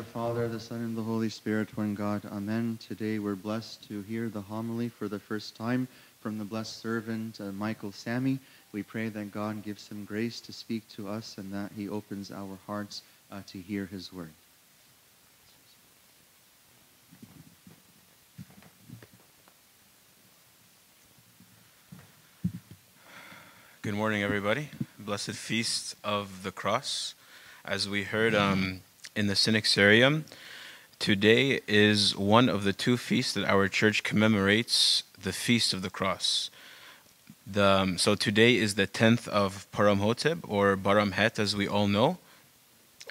the Father, the Son, and the Holy Spirit, one God. Amen. Today we're blessed to hear the homily for the first time from the blessed servant uh, Michael Samy. We pray that God gives him grace to speak to us and that he opens our hearts uh, to hear his word. Good morning, everybody. Blessed Feast of the Cross. As we heard um, in the Synaxarium, today is one of the two feasts that our church commemorates the Feast of the Cross. The, um, so today is the 10th of Paramhotep, or Baramhet, as we all know.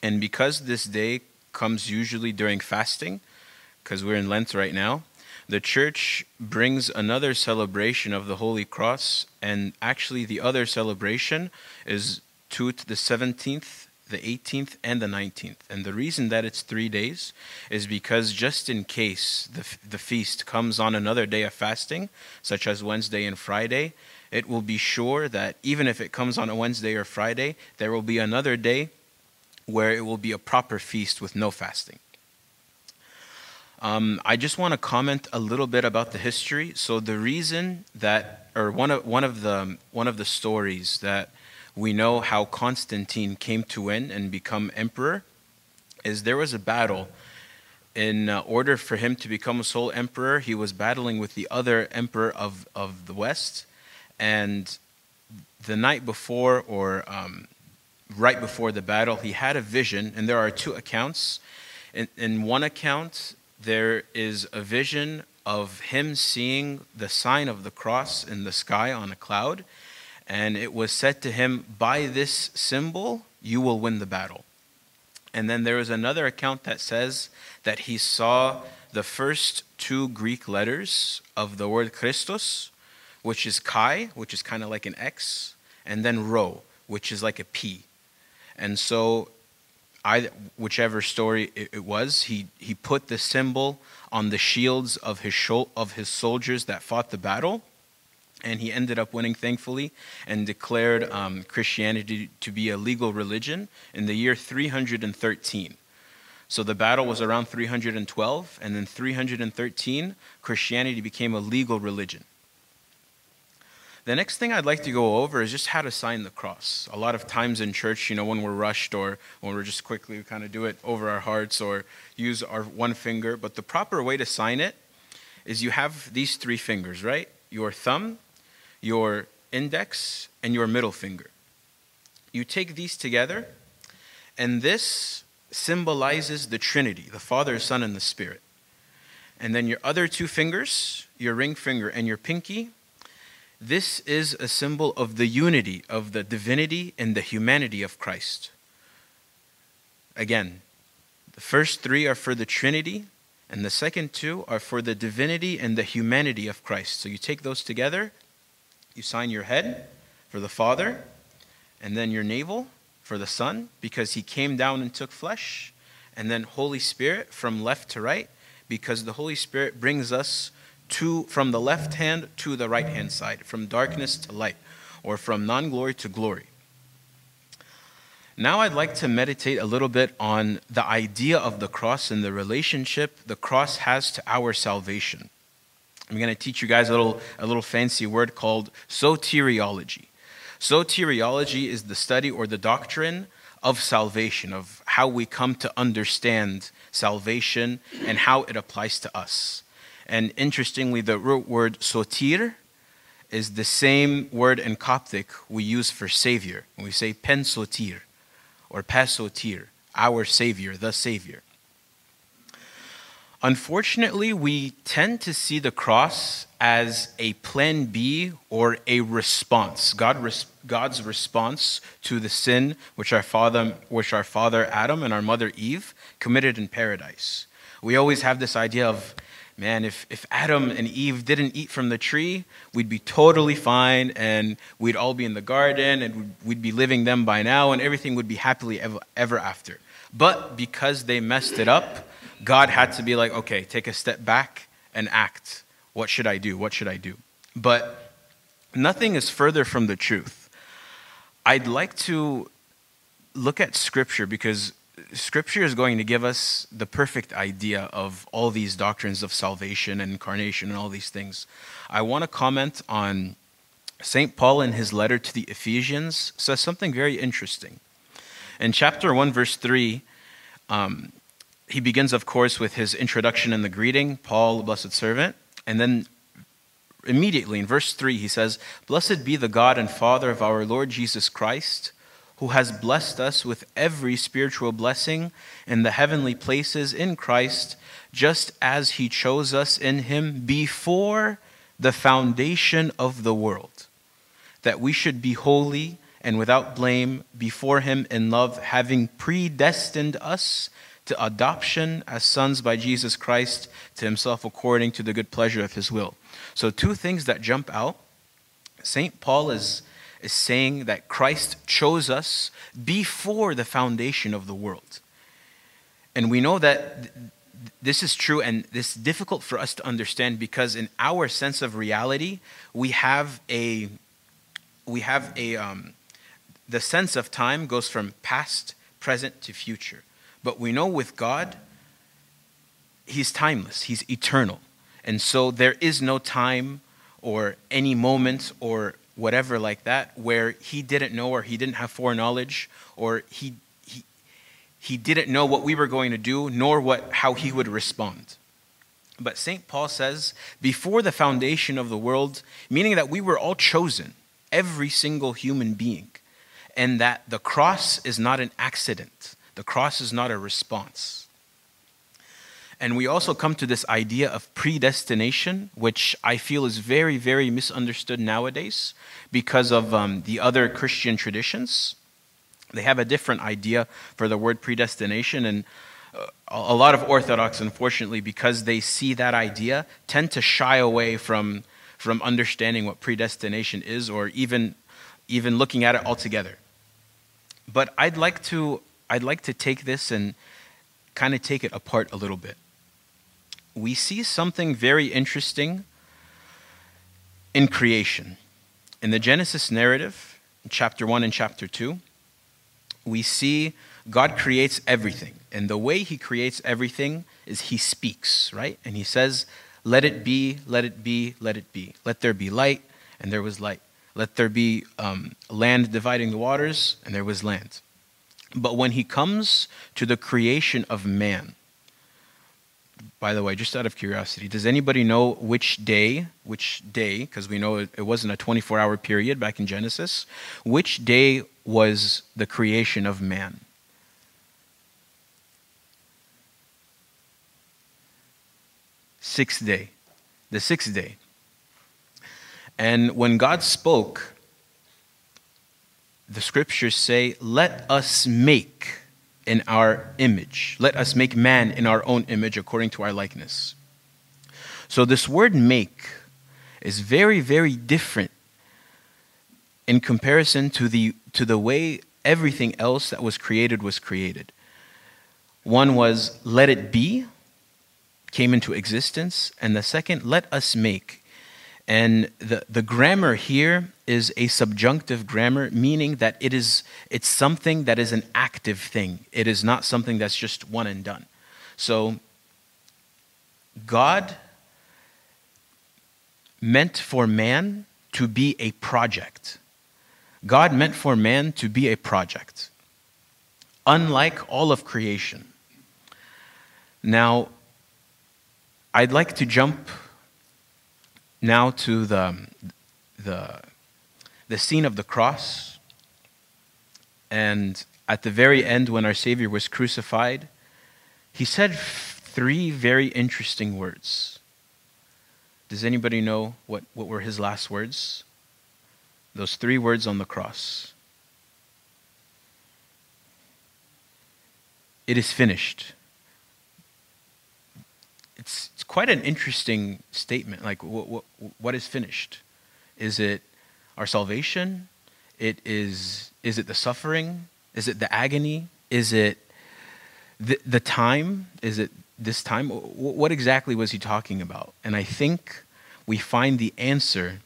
And because this day comes usually during fasting, because we're in Lent right now, the church brings another celebration of the Holy Cross, and actually, the other celebration is to the 17th, the 18th, and the 19th. And the reason that it's three days is because just in case the, the feast comes on another day of fasting, such as Wednesday and Friday, it will be sure that even if it comes on a Wednesday or Friday, there will be another day where it will be a proper feast with no fasting. Um, I just want to comment a little bit about the history. So the reason that, or one of one of the one of the stories that we know how Constantine came to win and become emperor, is there was a battle. In uh, order for him to become a sole emperor, he was battling with the other emperor of of the West, and the night before, or um, right before the battle, he had a vision, and there are two accounts. In, in one account, there is a vision of him seeing the sign of the cross in the sky on a cloud. And it was said to him, By this symbol, you will win the battle. And then there is another account that says that he saw the first two Greek letters of the word Christos, which is chi, which is kind of like an X, and then rho, which is like a P. And so I, whichever story it, it, was, he, he put the symbol on the shields of his, of his soldiers that fought the battle. And he ended up winning, thankfully, and declared um, Christianity to be a legal religion in the year 313. So the battle was around 312, and then 313, Christianity became a legal religion. The next thing I'd like to go over is just how to sign the cross. A lot of times in church, you know, when we're rushed or when we're just quickly we kind of do it over our hearts or use our one finger, but the proper way to sign it is you have these three fingers, right? Your thumb, your index, and your middle finger. You take these together, and this symbolizes the Trinity the Father, Son, and the Spirit. And then your other two fingers, your ring finger and your pinky, this is a symbol of the unity of the divinity and the humanity of Christ. Again, the first three are for the Trinity, and the second two are for the divinity and the humanity of Christ. So you take those together, you sign your head for the Father, and then your navel for the Son, because he came down and took flesh, and then Holy Spirit from left to right, because the Holy Spirit brings us to, from the left hand to the right hand side, from darkness to light, or from non glory to glory. Now, I'd like to meditate a little bit on the idea of the cross and the relationship the cross has to our salvation. I'm going to teach you guys a little, a little fancy word called soteriology. Soteriology is the study or the doctrine of salvation, of how we come to understand salvation and how it applies to us. And interestingly, the root word sotir is the same word in Coptic we use for Savior. When we say pen sotir or pasotir, our Savior, the Savior. Unfortunately, we tend to see the cross as a plan B or a response. God res- God's response to the sin which our father, which our father Adam and our mother Eve committed in paradise. We always have this idea of man, if, if Adam and Eve didn't eat from the tree, we'd be totally fine and we'd all be in the garden and we'd be living them by now and everything would be happily ever, ever after. But because they messed it up, God had to be like, okay, take a step back and act. What should I do? What should I do? But nothing is further from the truth. I'd like to look at scripture because Scripture is going to give us the perfect idea of all these doctrines of salvation and incarnation and all these things. I want to comment on St. Paul in his letter to the Ephesians says something very interesting. In chapter 1, verse 3, um, he begins, of course, with his introduction and the greeting, Paul, the blessed servant. And then immediately in verse 3, he says, Blessed be the God and Father of our Lord Jesus Christ who has blessed us with every spiritual blessing in the heavenly places in Christ, just as he chose us in him before the foundation of the world, that we should be holy and without blame before him in love, having predestined us to adoption as sons by Jesus Christ to himself according to the good pleasure of his will. So, two things that jump out. St. Paul is is saying that Christ chose us before the foundation of the world. And we know that th- this is true and this is difficult for us to understand because in our sense of reality, we have a we have a um, the sense of time goes from past, present to future. But we know with God, He's timeless, He's eternal. And so there is no time or any moment or whatever like that, where he didn't know or he didn't have foreknowledge or he, he, he didn't know what we were going to do nor what, how he would respond. But St. Paul says, before the foundation of the world, meaning that we were all chosen, every single human being, and that the cross is not an accident, the cross is not a response. And we also come to this idea of predestination, which I feel is very, very misunderstood nowadays because of um, the other Christian traditions. They have a different idea for the word predestination. And uh, a lot of Orthodox, unfortunately, because they see that idea, tend to shy away from, from understanding what predestination is or even, even looking at it altogether. But I'd like to, I'd like to take this and kind of take it apart a little bit we see something very interesting in creation. In the Genesis narrative, chapter 1 and chapter 2, we see God creates everything. And the way he creates everything is he speaks, right? And he says, Let it be, let it be, let it be. Let there be light, and there was light. Let there be um, land dividing the waters, and there was land. But when he comes to the creation of man, by the way, just out of curiosity, does anybody know which day, which day, because we know it, wasn't a 24 hour period back in Genesis, which day was the creation of man? Sixth day. The sixth day. And when God spoke, the scriptures say, Let us make in our image. Let us make man in our own image according to our likeness. So, this word make is very, very different in comparison to the, to the way everything else that was created was created. One was, let it be, came into existence, and the second, let us make. And the, the grammar here is a subjunctive grammar, meaning that it is it's something that is an active thing. It is not something that's just one and done. So God meant for man to be a project. God meant for man to be a project, unlike all of creation. Now, I'd like to jump now to the, the the scene of the cross. And at the very end, when our Savior was crucified, he said three very interesting words. Does anybody know what, what were his last words? Those three words on the cross. It is finished. It's, quite an interesting statement. Like, what, what, what is finished? Is it our salvation? It is, is it the suffering? Is it the agony? Is it the, the time? Is it this time? What exactly was he talking about? And I think we find the answer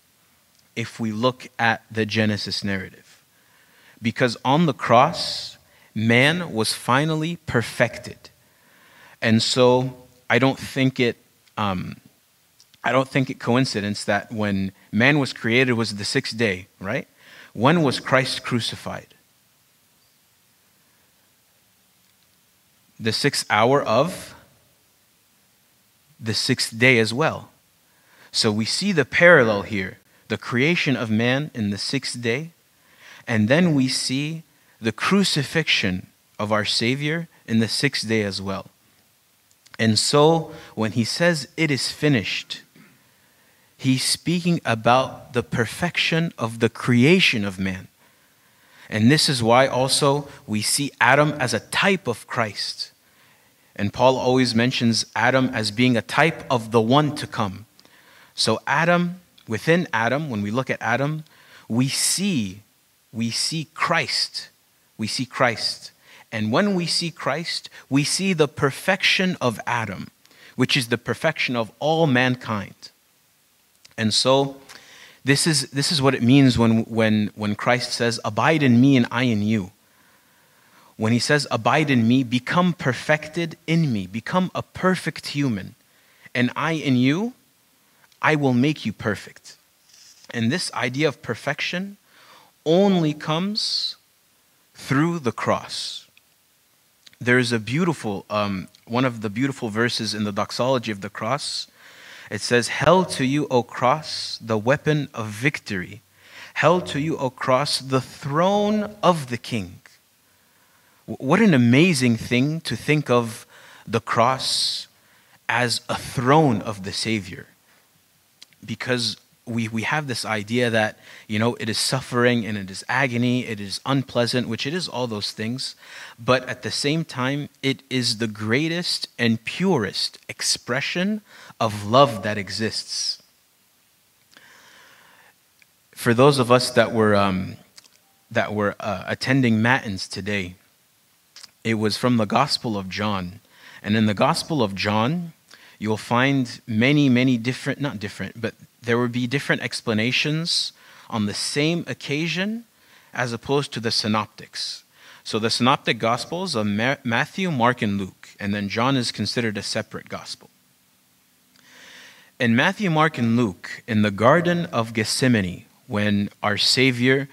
if we look at the Genesis narrative. Because on the cross, man was finally perfected. And so I don't think it, um, I don't think it coincidence that when man was created was the sixth day, right? When was Christ crucified? The sixth hour of the sixth day as well. So we see the parallel here the creation of man in the sixth day, and then we see the crucifixion of our Savior in the sixth day as well. And so when he says it is finished, he's speaking about the perfection of the creation of man. And this is why also we see Adam as a type of Christ. And Paul always mentions Adam as being a type of the one to come. So Adam, within Adam, when we look at Adam, we see we see Christ. We see Christ. And when we see Christ, we see the perfection of Adam, which is the perfection of all mankind. And so this is this is what it means when when when Christ says, "Abide in me and I in you." when he says, Abide in me, become perfected in me, become a perfect human, and I in you, I will make you perfect. And this idea of perfection only comes through the cross. There's a beautiful, um, one of the beautiful verses in the doxology of the cross. It says, Held to you, O cross, the weapon of victory. Held to you, O cross, the throne of the king. What an amazing thing to think of the cross as a throne of the Savior. Because we, we have this idea that, you know, it is suffering and it is agony, it is unpleasant, which it is all those things. But at the same time, it is the greatest and purest expression of love that exists. For those of us that were, um, that were uh, attending Matins today, it was from the Gospel of John. And in the Gospel of John, you'll find many, many different, not different, but there would be different explanations on the same occasion as opposed to the synoptics. So the synoptic gospels are Matthew, Mark, and Luke, and then John is considered a separate gospel. In Matthew, Mark, and Luke, in the Garden of Gethsemane, when our Savior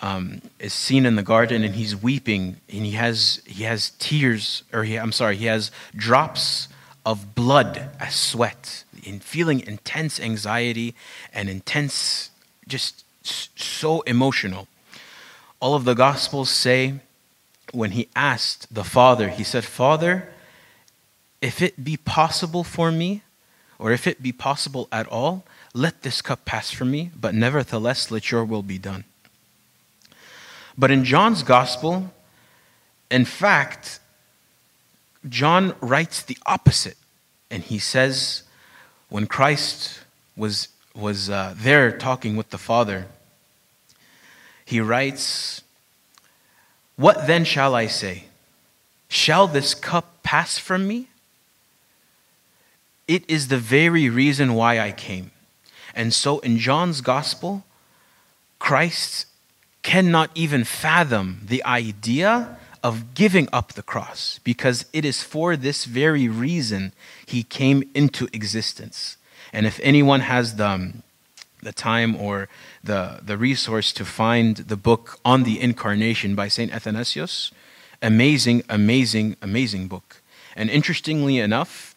um, is seen in the garden and he's weeping and he has, he has tears, or he, I'm sorry, he has drops of blood as sweat, in feeling intense anxiety and intense, just so emotional. All of the Gospels say when he asked the Father, he said, Father, if it be possible for me, or if it be possible at all, let this cup pass from me, but nevertheless let your will be done. But in John's gospel, in fact, John writes the opposite. And he says, when Christ was, was uh, there talking with the Father, he writes, What then shall I say? Shall this cup pass from me? It is the very reason why I came. And so in John's gospel, Christ cannot even fathom the idea of giving up the cross because it is for this very reason he came into existence. And if anyone has the, um, the time or the, the resource to find the book on the incarnation by St. Athanasius, amazing, amazing, amazing book. And interestingly enough,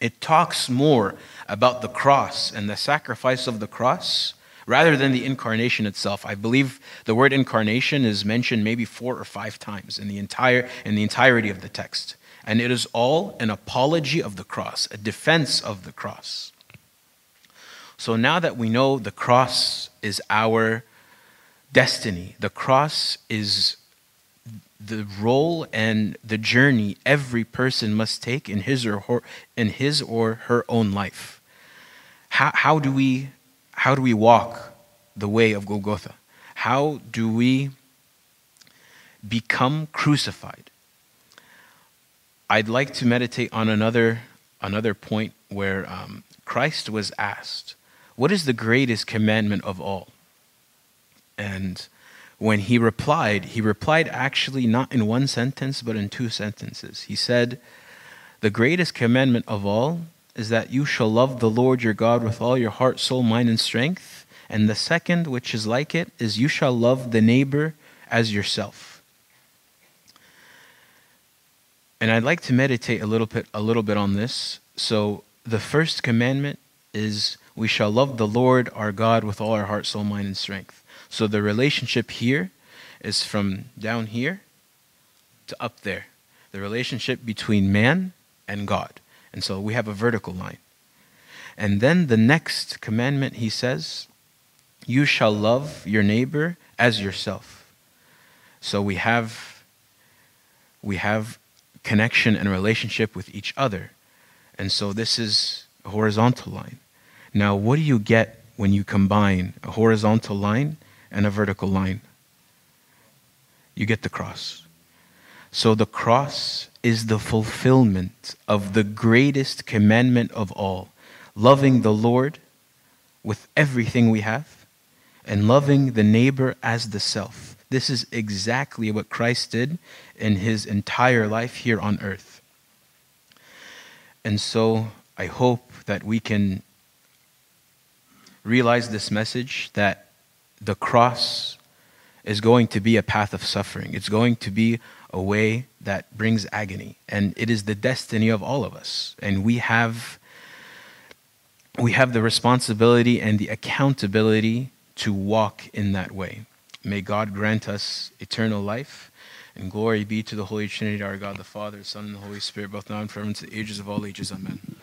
it talks more about the cross and the sacrifice of the cross rather than the incarnation itself. I believe the word incarnation is mentioned maybe four or five times in the entire in the entirety of the text. And it is all an apology of the cross, a defense of the cross. So now that we know the cross is our destiny, the cross is the role and the journey every person must take in his or her, in his or her own life. How, how do we how do we walk the way of Golgotha? How do we become crucified? I'd like to meditate on another, another point where um, Christ was asked, What is the greatest commandment of all? And when he replied, he replied actually not in one sentence, but in two sentences. He said, The greatest commandment of all is that you shall love the Lord your God with all your heart, soul, mind, and strength. And the second, which is like it, is you shall love the neighbor as yourself. And I'd like to meditate a little bit a little bit on this. So the first commandment is we shall love the Lord our God with all our heart, soul, mind, and strength. So the relationship here is from down here to up there. The relationship between man and God. And so we have a vertical line. And then the next commandment, he says, You shall love your neighbor as yourself. So we have, we have connection and relationship with each other. And so this is a horizontal line. Now, what do you get when you combine a horizontal line and a vertical line? You get the cross. So the cross is the fulfillment of the greatest commandment of all loving the Lord with everything we have and loving the neighbor as the self. This is exactly what Christ did in his entire life here on earth. And so I hope that we can realize this message that the cross is going to be a path of suffering. It's going to be a way that brings agony. And it is the destiny of all of us. And we have we have the responsibility and the accountability to walk in that way. May God grant us eternal life. And glory be to the Holy Trinity, our God, the Father, Son, and the Holy Spirit, both now and forever, into the ages of all ages. Amen.